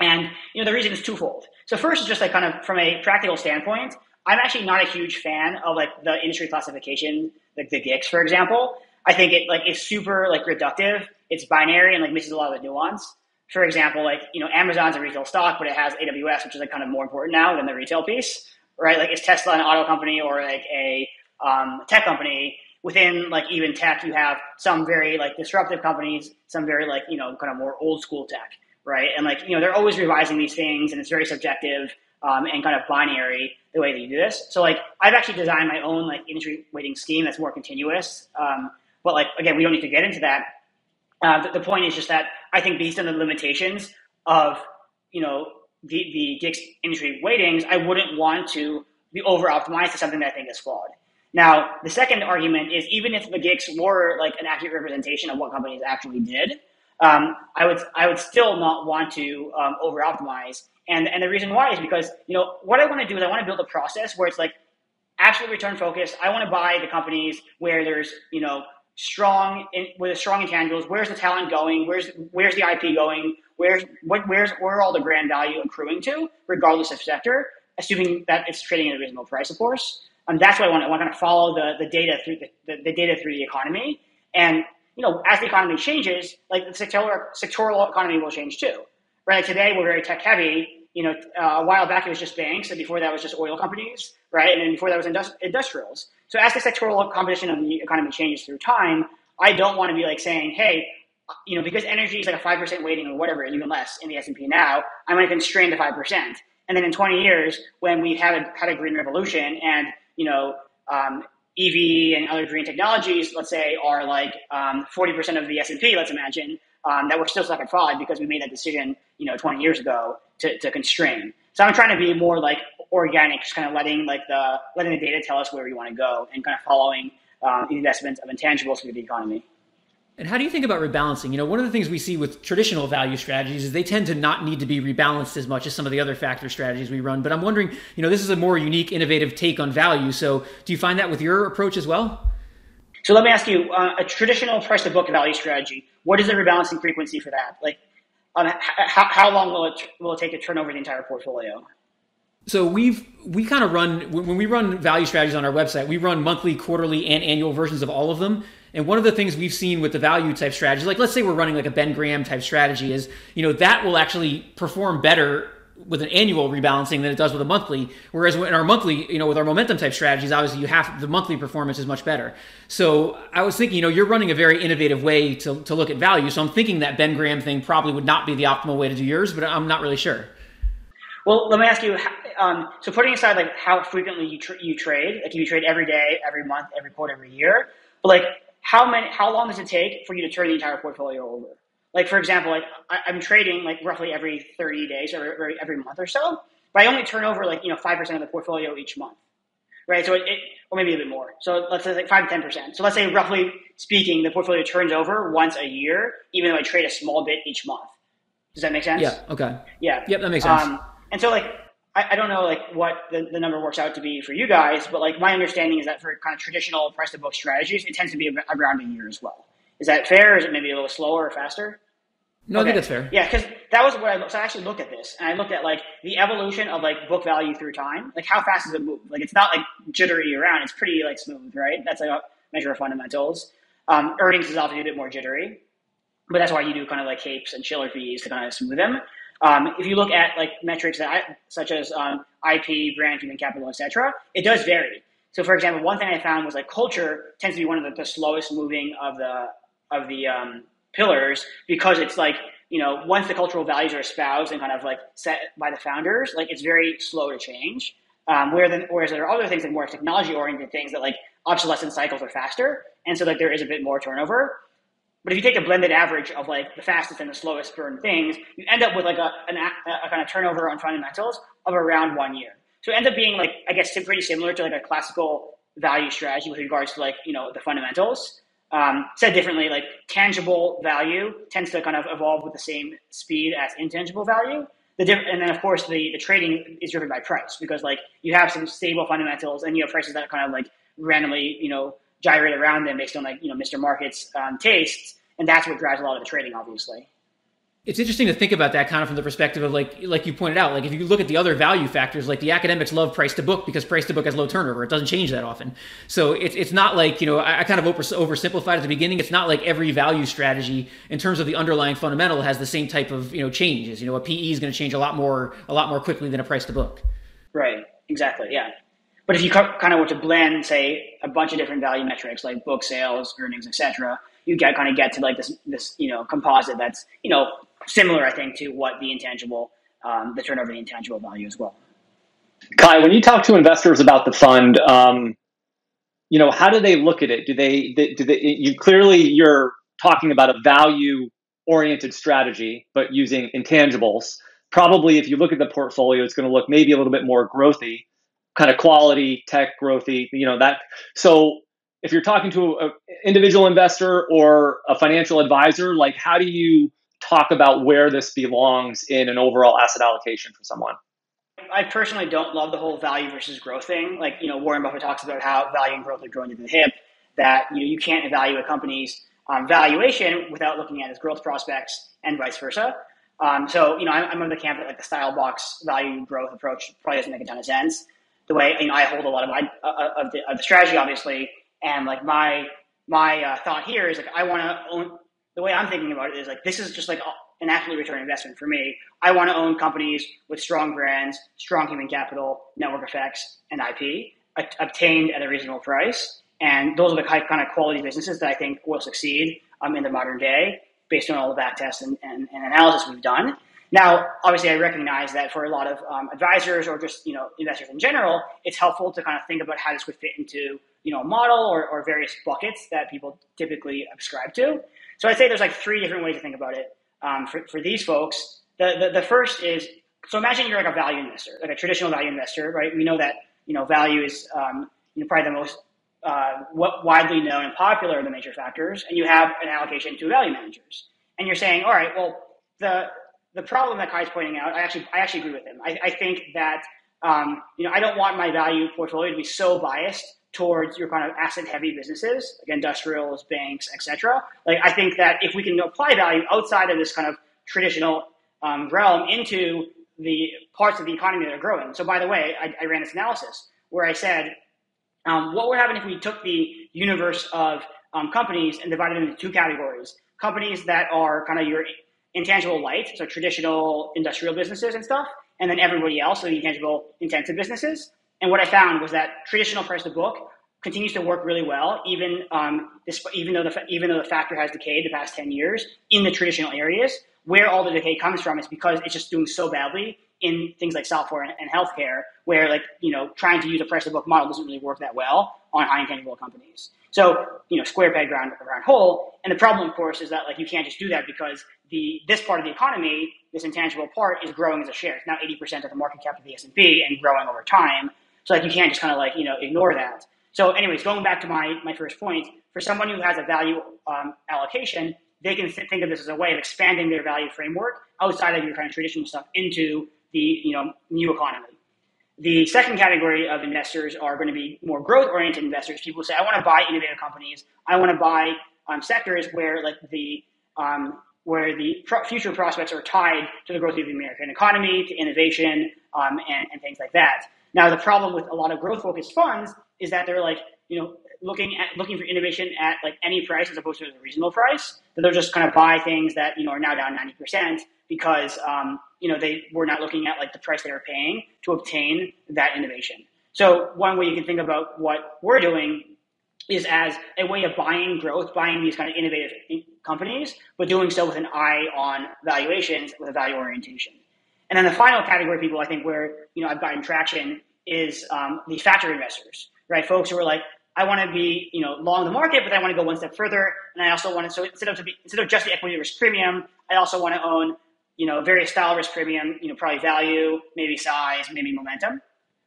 And, you know, the reason is twofold. So first is just like kind of from a practical standpoint, I'm actually not a huge fan of like the industry classification, like the GICS, for example. I think it like is super like reductive. It's binary and like misses a lot of the nuance. For example, like, you know, Amazon's a retail stock, but it has AWS, which is like kind of more important now than the retail piece right? Like is Tesla an auto company or like a um, tech company? Within like even tech, you have some very like disruptive companies, some very like you know kind of more old school tech, right? And like you know they're always revising these things, and it's very subjective um, and kind of binary the way that you do this. So like I've actually designed my own like industry weighting scheme that's more continuous. Um, but like again, we don't need to get into that. Uh, the, the point is just that I think based on the limitations of you know the, the GICS industry weightings, I wouldn't want to be over optimized to something that I think is flawed. Now, the second argument is even if the GICS were like an accurate representation of what companies actually did, um, I would I would still not want to um, over optimize. And and the reason why is because you know what I want to do is I want to build a process where it's like absolute return focused. I want to buy the companies where there's you know strong in, with strong intangibles. Where's the talent going? Where's where's the IP going? Where's what where's where all the brand value accruing to, regardless of sector, assuming that it's trading at a reasonable price, of course. And that's why I want I want to follow the, the data through the, the, the data through the economy. And you know, as the economy changes, like the sectoral, sectoral economy will change too. Right? Like today we're very tech heavy. You know, uh, a while back it was just banks, and before that was just oil companies, right? And then before that was industri- industrials. So as the sectoral composition of the economy changes through time, I don't want to be like saying, hey, you know, because energy is like a five percent weighting or whatever, even less in the S and P now, I'm going to constrain to five percent. And then in 20 years, when we've had a, had a green revolution, and you know, um, EV and other green technologies, let's say, are like um, 40% of the S and P. Let's imagine um, that we're still stuck at five because we made that decision, you know, 20 years ago to, to constrain. So I'm trying to be more like organic, just kind of letting like the letting the data tell us where we want to go, and kind of following um, investments of intangibles through the economy. And how do you think about rebalancing? You know, one of the things we see with traditional value strategies is they tend to not need to be rebalanced as much as some of the other factor strategies we run. But I'm wondering, you know, this is a more unique, innovative take on value. So do you find that with your approach as well? So let me ask you, uh, a traditional price to book value strategy, what is the rebalancing frequency for that? Like, um, how, how long will it, will it take to turn over the entire portfolio? So we've we kind of run when we run value strategies on our website, we run monthly, quarterly, and annual versions of all of them. And one of the things we've seen with the value type strategy, like let's say we're running like a Ben Graham type strategy, is you know that will actually perform better with an annual rebalancing than it does with a monthly. Whereas in our monthly, you know, with our momentum type strategies, obviously you have the monthly performance is much better. So I was thinking, you know, you're running a very innovative way to, to look at value. So I'm thinking that Ben Graham thing probably would not be the optimal way to do yours, but I'm not really sure. Well, let me ask you. Um, so putting aside like how frequently you tra- you trade, like you trade every day, every month, every quarter, every year, but like how many, how long does it take for you to turn the entire portfolio over? Like for example, like I, am trading like roughly every 30 days or every, every month or so, but I only turn over like you know five percent of the portfolio each month, right? So it, it, or maybe a bit more. So let's say like five to ten percent. So let's say roughly speaking, the portfolio turns over once a year, even though I trade a small bit each month. Does that make sense? Yeah. Okay. Yeah. Yep, that makes sense. Um, and so like I, I don't know like what the, the number works out to be for you guys, but like my understanding is that for kind of traditional price to book strategies, it tends to be around a year as well. Is that fair? Or is it maybe a little slower or faster? No, okay. I think that's fair. Yeah, because that was what I so I actually looked at this and I looked at like the evolution of like book value through time. Like how fast does it move? Like it's not like jittery around. It's pretty like smooth, right? That's like a measure of fundamentals. Um, earnings is obviously a bit more jittery, but that's why you do kind of like capes and Shiller fees to kind of smooth them. Um, if you look at like metrics that I, such as um, IP, brand, human capital, etc., it does vary. So, for example, one thing I found was like culture tends to be one of the, the slowest moving of the of the um, pillars because it's like you know once the cultural values are espoused and kind of like set by the founders, like it's very slow to change. Um, where whereas there are other things like more technology oriented things that like obsolescence cycles are faster, and so like there is a bit more turnover. But if you take a blended average of like the fastest and the slowest burn things, you end up with like a, an, a kind of turnover on fundamentals of around one year. So it ends up being like, I guess, pretty similar to like a classical value strategy with regards to like, you know, the fundamentals. Um, said differently, like tangible value tends to kind of evolve with the same speed as intangible value. The diff- and then of course the, the trading is driven by price because like you have some stable fundamentals and you have prices that kind of like randomly, you know, gyrate around them based on like you know Mr. Market's um, tastes, and that's what drives a lot of the trading, obviously. It's interesting to think about that kind of from the perspective of like like you pointed out, like if you look at the other value factors, like the academics love price to book because price to book has low turnover. It doesn't change that often. So it's it's not like you know I, I kind of over, oversimplified at the beginning. It's not like every value strategy in terms of the underlying fundamental has the same type of you know changes. You know a PE is going to change a lot more a lot more quickly than a price to book. Right. Exactly. Yeah. But if you kind of were to blend, say, a bunch of different value metrics like book sales, earnings, etc., you get kind of get to like this this you know composite that's you know similar, I think, to what the intangible, um, the turnover, the intangible value as well. Kai, when you talk to investors about the fund, um, you know, how do they look at it? Do they, do they, you clearly you're talking about a value oriented strategy, but using intangibles. Probably if you look at the portfolio, it's going to look maybe a little bit more growthy kind of quality tech growthy you know that so if you're talking to an individual investor or a financial advisor like how do you talk about where this belongs in an overall asset allocation for someone I personally don't love the whole value versus growth thing. Like, you know, Warren Buffett talks about how value and growth are joined to the hip, that, you know, you can't evaluate a company's um, valuation without looking at its growth prospects and vice versa. Um, so, you know, I'm, I'm of the camp that like the style box value growth approach probably doesn't make a ton of sense the way you know I hold a lot of my uh, of, the, of the strategy, obviously, and like my my uh, thought here is like I want to own. The way I'm thinking about it is like this is just like an absolute return investment for me. I want to own companies with strong brands, strong human capital, network effects, and IP obtained at a reasonable price. And those are the kind of quality businesses that I think will succeed um, in the modern day based on all the back tests and, and, and analysis we've done. Now, obviously, I recognize that for a lot of um, advisors or just you know investors in general, it's helpful to kind of think about how this would fit into you know a model or, or various buckets that people typically subscribe to. So I'd say there's like three different ways to think about it um, for, for these folks. The, the, the first is so imagine you're like a value investor, like a traditional value investor, right? We know that you know value is um, you know probably the most uh, widely known and popular of the major factors, and you have an allocation to value managers, and you're saying, all right, well the the problem that Kai's pointing out, I actually I actually agree with him. I, I think that um, you know I don't want my value portfolio to be so biased towards your kind of asset heavy businesses like industrials, banks, etc. Like I think that if we can apply value outside of this kind of traditional um, realm into the parts of the economy that are growing. So by the way, I, I ran this analysis where I said, um, what would happen if we took the universe of um, companies and divided them into two categories? Companies that are kind of your intangible light, so traditional industrial businesses and stuff, and then everybody else, so the intangible intensive businesses. And what I found was that traditional price to book continues to work really well, even um, this, even though the even though the factor has decayed the past ten years in the traditional areas. Where all the decay comes from is because it's just doing so badly in things like software and, and healthcare, where like you know trying to use a price to book model doesn't really work that well on high intangible companies. So you know square peg round round hole. And the problem, of course, is that like you can't just do that because the this part of the economy, this intangible part, is growing as a share. It's now 80% of the market cap of the S&P and growing over time. So like you can't just kind of like you know ignore that. So anyways, going back to my my first point, for someone who has a value um, allocation, they can th- think of this as a way of expanding their value framework outside of your kind of traditional stuff into the you know new economy. The second category of investors are going to be more growth oriented investors. People say, I want to buy innovative companies. I want to buy um, sectors where like the um, where the future prospects are tied to the growth of the American economy, to innovation, um, and, and things like that. Now, the problem with a lot of growth focused funds is that they're like, you know, looking at looking for innovation at like any price as opposed to a reasonable price. That they'll just kind of buy things that you know are now down ninety percent because um, you know they were not looking at like the price they were paying to obtain that innovation. So one way you can think about what we're doing is as a way of buying growth, buying these kind of innovative companies, but doing so with an eye on valuations with a value orientation. And then the final category of people I think where you know I've gotten traction is um, the factor investors, right? Folks who are like, I want to be, you know, long the market, but I want to go one step further, and I also want to. So instead of to be, instead of just the equity risk premium, I also want to own, you know, various style risk premium, you know, probably value, maybe size, maybe momentum,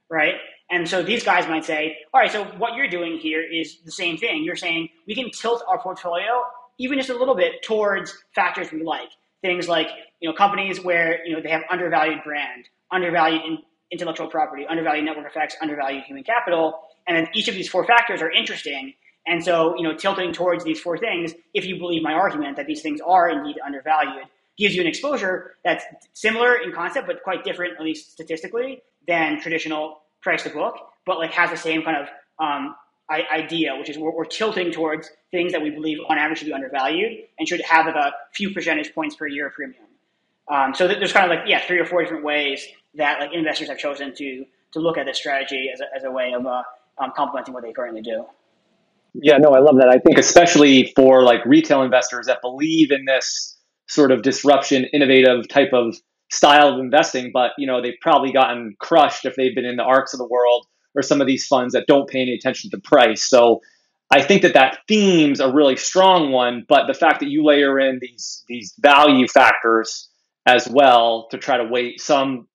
right? And so these guys might say, all right, so what you're doing here is the same thing. You're saying we can tilt our portfolio even just a little bit towards factors we like. Things like, you know, companies where, you know, they have undervalued brand, undervalued in, intellectual property, undervalued network effects, undervalued human capital, and then each of these four factors are interesting. And so, you know, tilting towards these four things, if you believe my argument that these things are indeed undervalued, gives you an exposure that's similar in concept, but quite different, at least statistically, than traditional price the book, but like has the same kind of um, idea, which is we're, we're, tilting towards things that we believe on average should be undervalued and should have like a few percentage points per year premium. Um, so there's kind of like yeah, three or four different ways that like investors have chosen to to look at this strategy as a, as a way of uh, um, complementing what they currently do. Yeah, no, I love that. I think especially for like retail investors that believe in this sort of disruption, innovative type of style of investing, but you know they've probably gotten crushed if they've been in the ARKs of the world or some of these funds that don't pay any attention to price. So I think that that theme's a really strong one, but the fact that you layer in these these value factors as well to try to weight some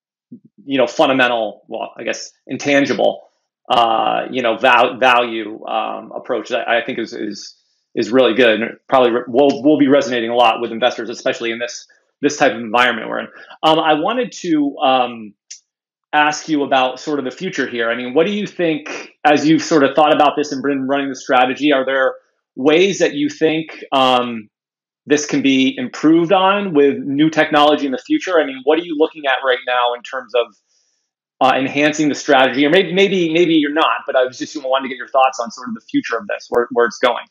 you know fundamental, well, I guess intangible uh, you know, val- value um, approach that I think is is is really good. And probably re- will will be resonating a lot with investors, especially in this this type of environment we're in. Um, I wanted to um, ask you about sort of the future here. I mean, what do you think as you've sort of thought about this and been running the strategy? Are there ways that you think um, this can be improved on with new technology in the future? I mean, what are you looking at right now in terms of uh, enhancing the strategy, or maybe maybe maybe you're not. But I was just wanting to get your thoughts on sort of the future of this, where where it's going.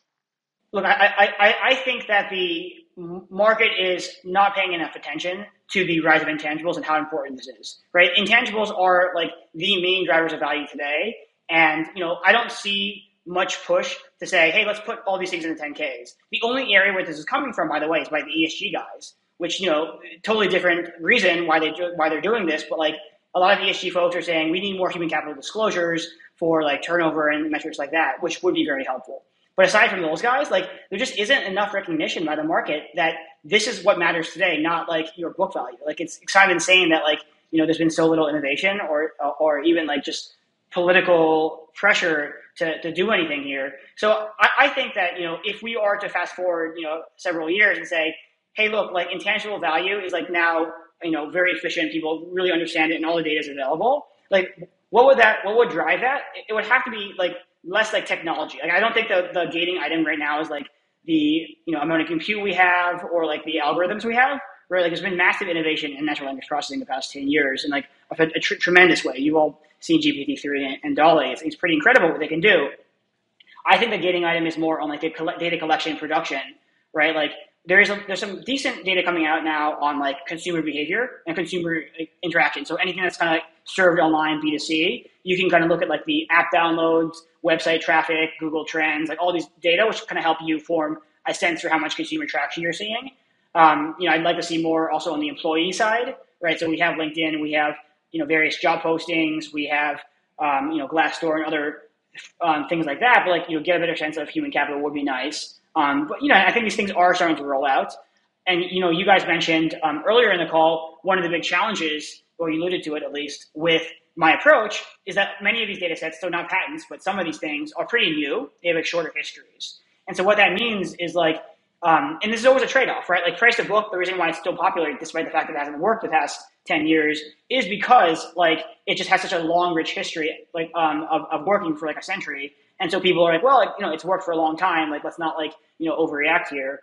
Look, I, I, I think that the market is not paying enough attention to the rise of intangibles and how important this is. Right, intangibles are like the main drivers of value today, and you know I don't see much push to say, hey, let's put all these things in the 10Ks. The only area where this is coming from, by the way, is by the ESG guys, which you know totally different reason why they why they're doing this, but like a lot of ESG folks are saying we need more human capital disclosures for like turnover and metrics like that, which would be very helpful. But aside from those guys, like there just isn't enough recognition by the market that this is what matters today, not like your book value. Like it's, it's kind of insane that like you know there's been so little innovation or or even like just political pressure to, to do anything here. So I, I think that you know if we are to fast forward you know several years and say, hey, look, like intangible value is like now you know, very efficient. People really understand it, and all the data is available. Like, what would that? What would drive that? It would have to be like less like technology. Like, I don't think the the gating item right now is like the you know amount of compute we have or like the algorithms we have. Right? Like, there's been massive innovation in natural language processing the past ten years, and like a, a tr- tremendous way. You've all seen GPT three and, and DALL-E. It's, it's pretty incredible what they can do. I think the gating item is more on like data collection and production, right? Like there is a, there's some decent data coming out now on like consumer behavior and consumer interaction. So anything that's kind of like served online B2C, you can kind of look at like the app downloads, website traffic, Google Trends, like all these data, which kind of help you form a sense for how much consumer traction you're seeing. Um, you know, I'd like to see more also on the employee side, right? So we have LinkedIn, we have you know various job postings, we have um, you know Glassdoor and other um, things like that. But like you know, get a better sense of human capital would be nice. Um, but you know, I think these things are starting to roll out. And you know, you guys mentioned um, earlier in the call one of the big challenges, or you alluded to it at least, with my approach is that many of these data sets, so not patents, but some of these things are pretty new. They have like shorter histories. And so what that means is like um, and this is always a trade-off, right? Like price to book, the reason why it's still popular, despite the fact that it hasn't worked the past 10 years, is because like it just has such a long, rich history like um, of, of working for like a century. And so people are like, well, like, you know, it's worked for a long time. Like, let's not like, you know, overreact here.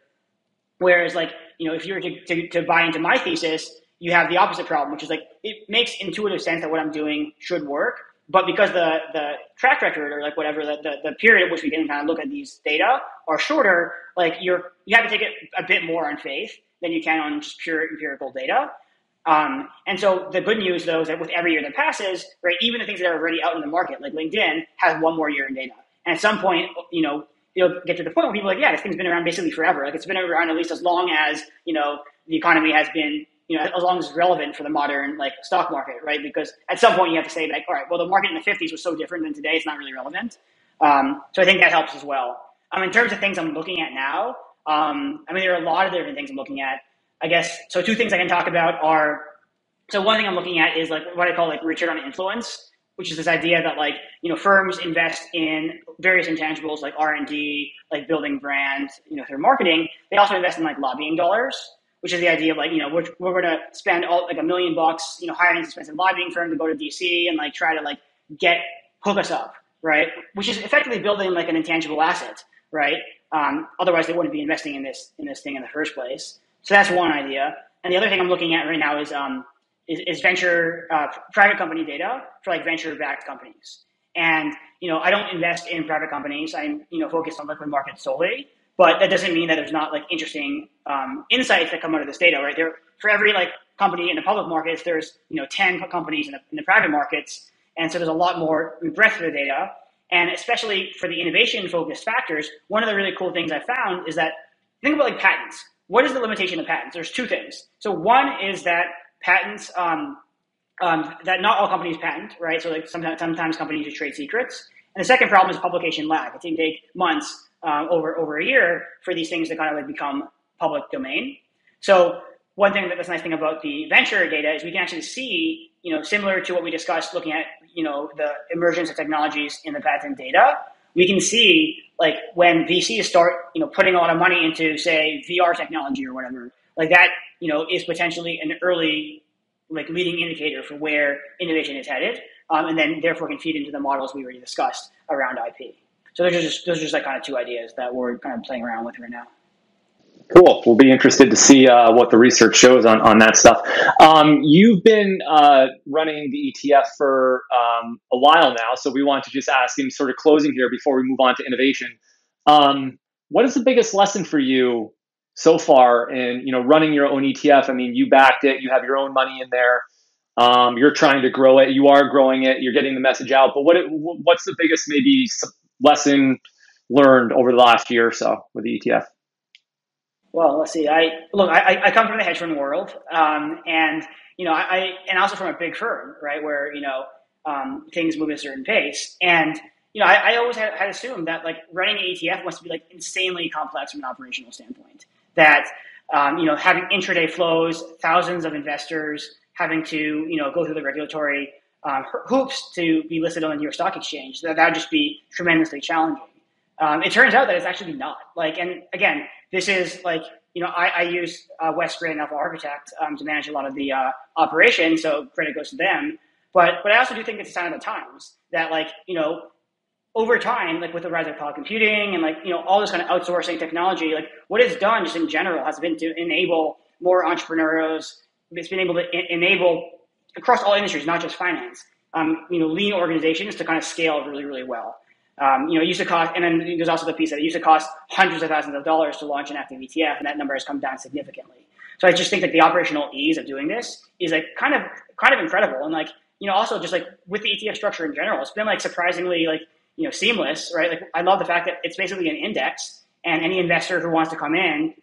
Whereas like, you know, if you were to, to, to buy into my thesis, you have the opposite problem, which is like, it makes intuitive sense that what I'm doing should work. But because the, the track record or like whatever, the, the, the period at which we can kind of look at these data are shorter, like you're, you have to take it a bit more on faith than you can on just pure empirical data. Um, and so the good news though is that with every year that passes, right, even the things that are already out in the market, like LinkedIn, has one more year in data. And at some point, you know, you'll get to the point where people are like, yeah, this thing's been around basically forever. Like it's been around at least as long as, you know, the economy has been, you know, as long as it's relevant for the modern like stock market, right? Because at some point you have to say like, all right, well, the market in the 50s was so different than today, it's not really relevant. Um, so I think that helps as well. Um, in terms of things I'm looking at now, um, I mean, there are a lot of different things I'm looking at. I guess so. Two things I can talk about are so one thing I'm looking at is like what I call like return on influence, which is this idea that like you know firms invest in various intangibles like R and D, like building brands, you know, through marketing. They also invest in like lobbying dollars, which is the idea of like you know we're we're going to spend all like a million bucks, you know, hiring an expensive lobbying firm to go to DC and like try to like get hook us up, right? Which is effectively building like an intangible asset, right? Um, otherwise, they wouldn't be investing in this in this thing in the first place. So that's one idea. And the other thing I'm looking at right now is um, is, is venture uh, private company data for like venture backed companies. And you know, I don't invest in private companies. I'm you know focused on liquid markets solely. But that doesn't mean that there's not like interesting um, insights that come out of this data, right? There, for every like company in the public markets, there's you know ten companies in the, in the private markets, and so there's a lot more breadth of the data. And especially for the innovation focused factors, one of the really cool things I found is that think about like patents. What is the limitation of patents? There's two things. So one is that patents um, um, that not all companies patent, right? So like sometimes, sometimes companies use trade secrets. And the second problem is publication lag. It can take months um, over over a year for these things to kind of like become public domain. So one thing that that's nice thing about the venture data is we can actually see, you know, similar to what we discussed looking at, you know, the emergence of technologies in the patent data. We can see like when VCs start, you know, putting a lot of money into say VR technology or whatever, like that you know, is potentially an early like leading indicator for where innovation is headed, um, and then therefore can feed into the models we already discussed around IP. So those are just those are just like kind of two ideas that we're kind of playing around with right now. Cool. We'll be interested to see uh, what the research shows on, on that stuff. Um, you've been uh, running the ETF for um, a while now, so we want to just ask in sort of closing here before we move on to innovation. Um, what is the biggest lesson for you so far in you know running your own ETF. I mean, you backed it, you have your own money in there. Um, you're trying to grow it. You are growing it. You're getting the message out. But what what's the biggest maybe lesson learned over the last year or so with the ETF? Well, let's see. I look. I, I come from the hedge fund world, um, and you know, I, and also from a big firm, right, where you know um, things move at a certain pace. And you know, I, I always had, had assumed that like running an ETF must be like insanely complex from an operational standpoint that um, you know having intraday flows, thousands of investors having to you know go through the regulatory um, hoops to be listed on the New York Stock Exchange. That that would just be tremendously challenging. Um, it turns out that it's actually not. Like, and again, this is like you know I, I use uh, Wes Gray and Alpha Architect um, to manage a lot of the uh, operation, so credit goes to them. But but I also do think it's a sign of the times that like you know over time, like with the rise of cloud computing and like, you know, all this kind of outsourcing technology, like what it's done just in general has been to enable more entrepreneurs. It's been able to enable across all industries, not just finance, um, you know, lean organizations to kind of scale really, really well. Um, you know, it used to cost, and then there's also the piece that it used to cost hundreds of thousands of dollars to launch an active ETF, and that number has come down significantly. So I just think that the operational ease of doing this is like kind of, kind of incredible. And like, you know, also just like with the ETF structure in general, it's been like surprisingly like you know seamless, right? Like I love the fact that it's basically an index, and any investor who wants to come in,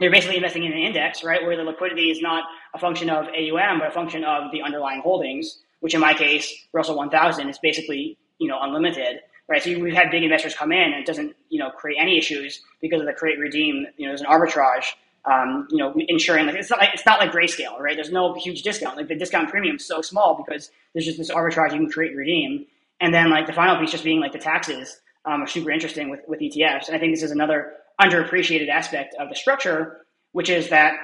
they're basically investing in an index, right? Where the liquidity is not a function of AUM, but a function of the underlying holdings. Which in my case, Russell 1000 is basically you know unlimited, right? So we've had big investors come in, and it doesn't you know create any issues because of the create redeem. You know, there's an arbitrage. Um, you know, ensuring like it's not like it's not like Grayscale, right? There's no huge discount. Like the discount premium is so small because there's just this arbitrage you can create redeem. And then like the final piece just being like the taxes um, are super interesting with, with ETFs. And I think this is another underappreciated aspect of the structure, which is that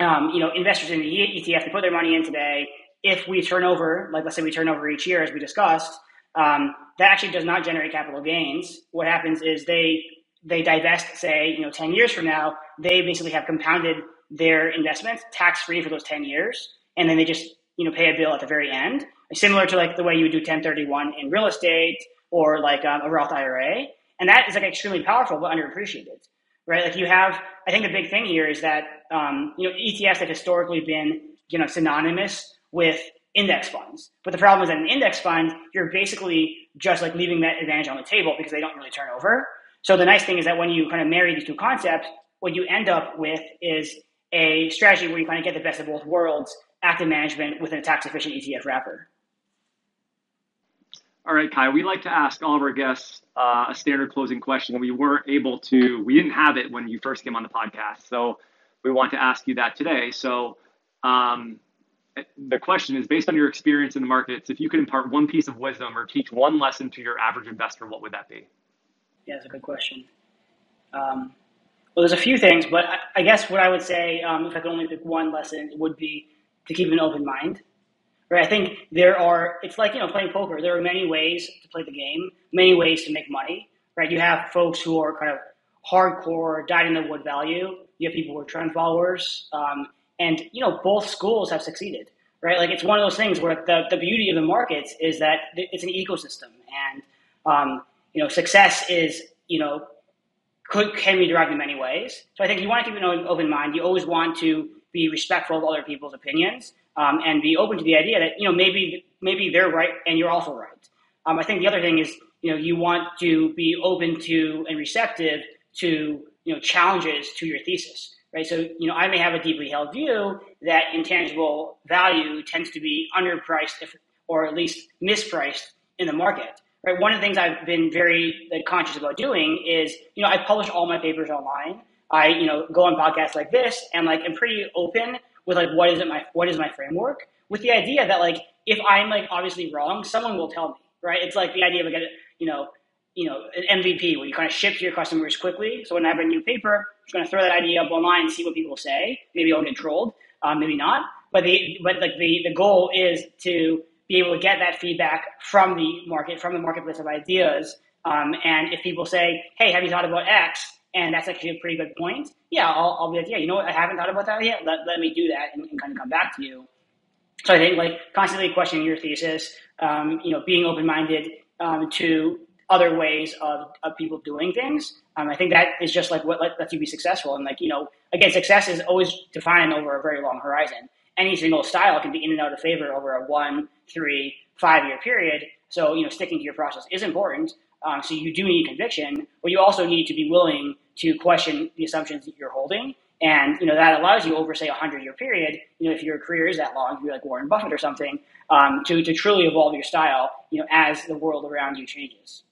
um, you know investors in the ETF they put their money in today. If we turn over, like let's say we turn over each year as we discussed, um, that actually does not generate capital gains. What happens is they they divest, say, you know, 10 years from now, they basically have compounded their investments tax free for those 10 years. And then they just, you know, pay a bill at the very end, similar to like the way you would do 1031 in real estate or like um, a Roth IRA. And that is like extremely powerful, but underappreciated, right? Like you have, I think the big thing here is that, um, you know, ETFs have historically been, you know, synonymous with index funds. But the problem is that an index fund, you're basically just like leaving that advantage on the table because they don't really turn over. So the nice thing is that when you kind of marry these two concepts, what you end up with is a strategy where you kind of get the best of both worlds, active management within a tax efficient ETF wrapper. All right, Kai, we like to ask all of our guests uh, a standard closing question. We weren't able to, we didn't have it when you first came on the podcast. So we want to ask you that today. So um, the question is based on your experience in the markets, if you could impart one piece of wisdom or teach one lesson to your average investor, what would that be? Yeah, that's a good question. Um, well, there's a few things, but I, I guess what I would say, um, if I could only pick one lesson, would be to keep an open mind. Right? I think there are. It's like you know playing poker. There are many ways to play the game, many ways to make money. Right? You have folks who are kind of hardcore, dyed in the wood value. You have people who are trend followers, um, and you know both schools have succeeded. Right? Like it's one of those things where the the beauty of the markets is that it's an ecosystem, and um, you know success is you know could can be derived in many ways. So I think you want to keep an open mind. You always want to be respectful of other people's opinions um, and be open to the idea that you know maybe maybe they're right and you're also right. Um, I think the other thing is you know you want to be open to and receptive to you know challenges to your thesis. Right. So you know I may have a deeply held view that intangible value tends to be underpriced if, or at least mispriced in the market right? One of the things I've been very conscious about doing is, you know, I publish all my papers online. I, you know, go on podcasts like this and like I'm pretty open with like what is it my what is my framework with the idea that like if I'm like obviously wrong, someone will tell me, right? It's like the idea of like you know, you know, an MVP where you kind of ship to your customers quickly. So when I have a new paper, I'm going to throw that idea up online and see what people say. Maybe I'll get trolled, um, maybe not. But the but like the the goal is to be able to get that feedback from the market, from the marketplace of ideas. Um, and if people say, hey, have you thought about X? And that's actually a pretty good point. Yeah, I'll, I'll be like, yeah, you know what? I haven't thought about that yet. Let, let me do that and, and kind of come back to you. So I think like constantly questioning your thesis, um, you know, being open-minded um, to other ways of, of people doing things. Um, I think that is just like what lets you be successful. And like, you know, again, success is always defined over a very long horizon any single style can be in and out of favor over a one, three, five year period. So, you know, sticking to your process is important. Um, so you do need conviction, but you also need to be willing to question the assumptions that you're holding. And, you know, that allows you over, say, a 100 year period, you know, if your career is that long, you're like Warren Buffett or something, um, to, to truly evolve your style, you know, as the world around you changes.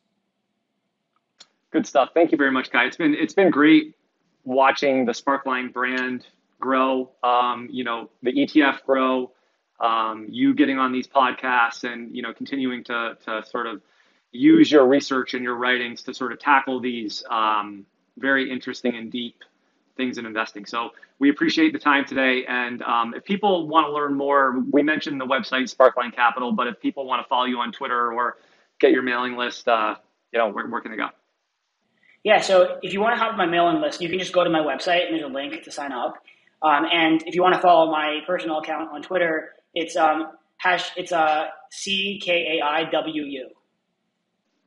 Good stuff. Thank you very much, Kai. It's been, it's been great watching the Sparkline brand grow, um, you know, the ETF grow, um, you getting on these podcasts and, you know, continuing to, to sort of use your research and your writings to sort of tackle these um, very interesting and deep things in investing. So we appreciate the time today. And um, if people want to learn more, we mentioned the website Sparkline Capital, but if people want to follow you on Twitter or get your mailing list, uh, you know, where, where can they go? Yeah, so if you want to have my mailing list, you can just go to my website and there's a link to sign up. Um, and if you want to follow my personal account on Twitter, it's um, hash it's uh, C K A I W U.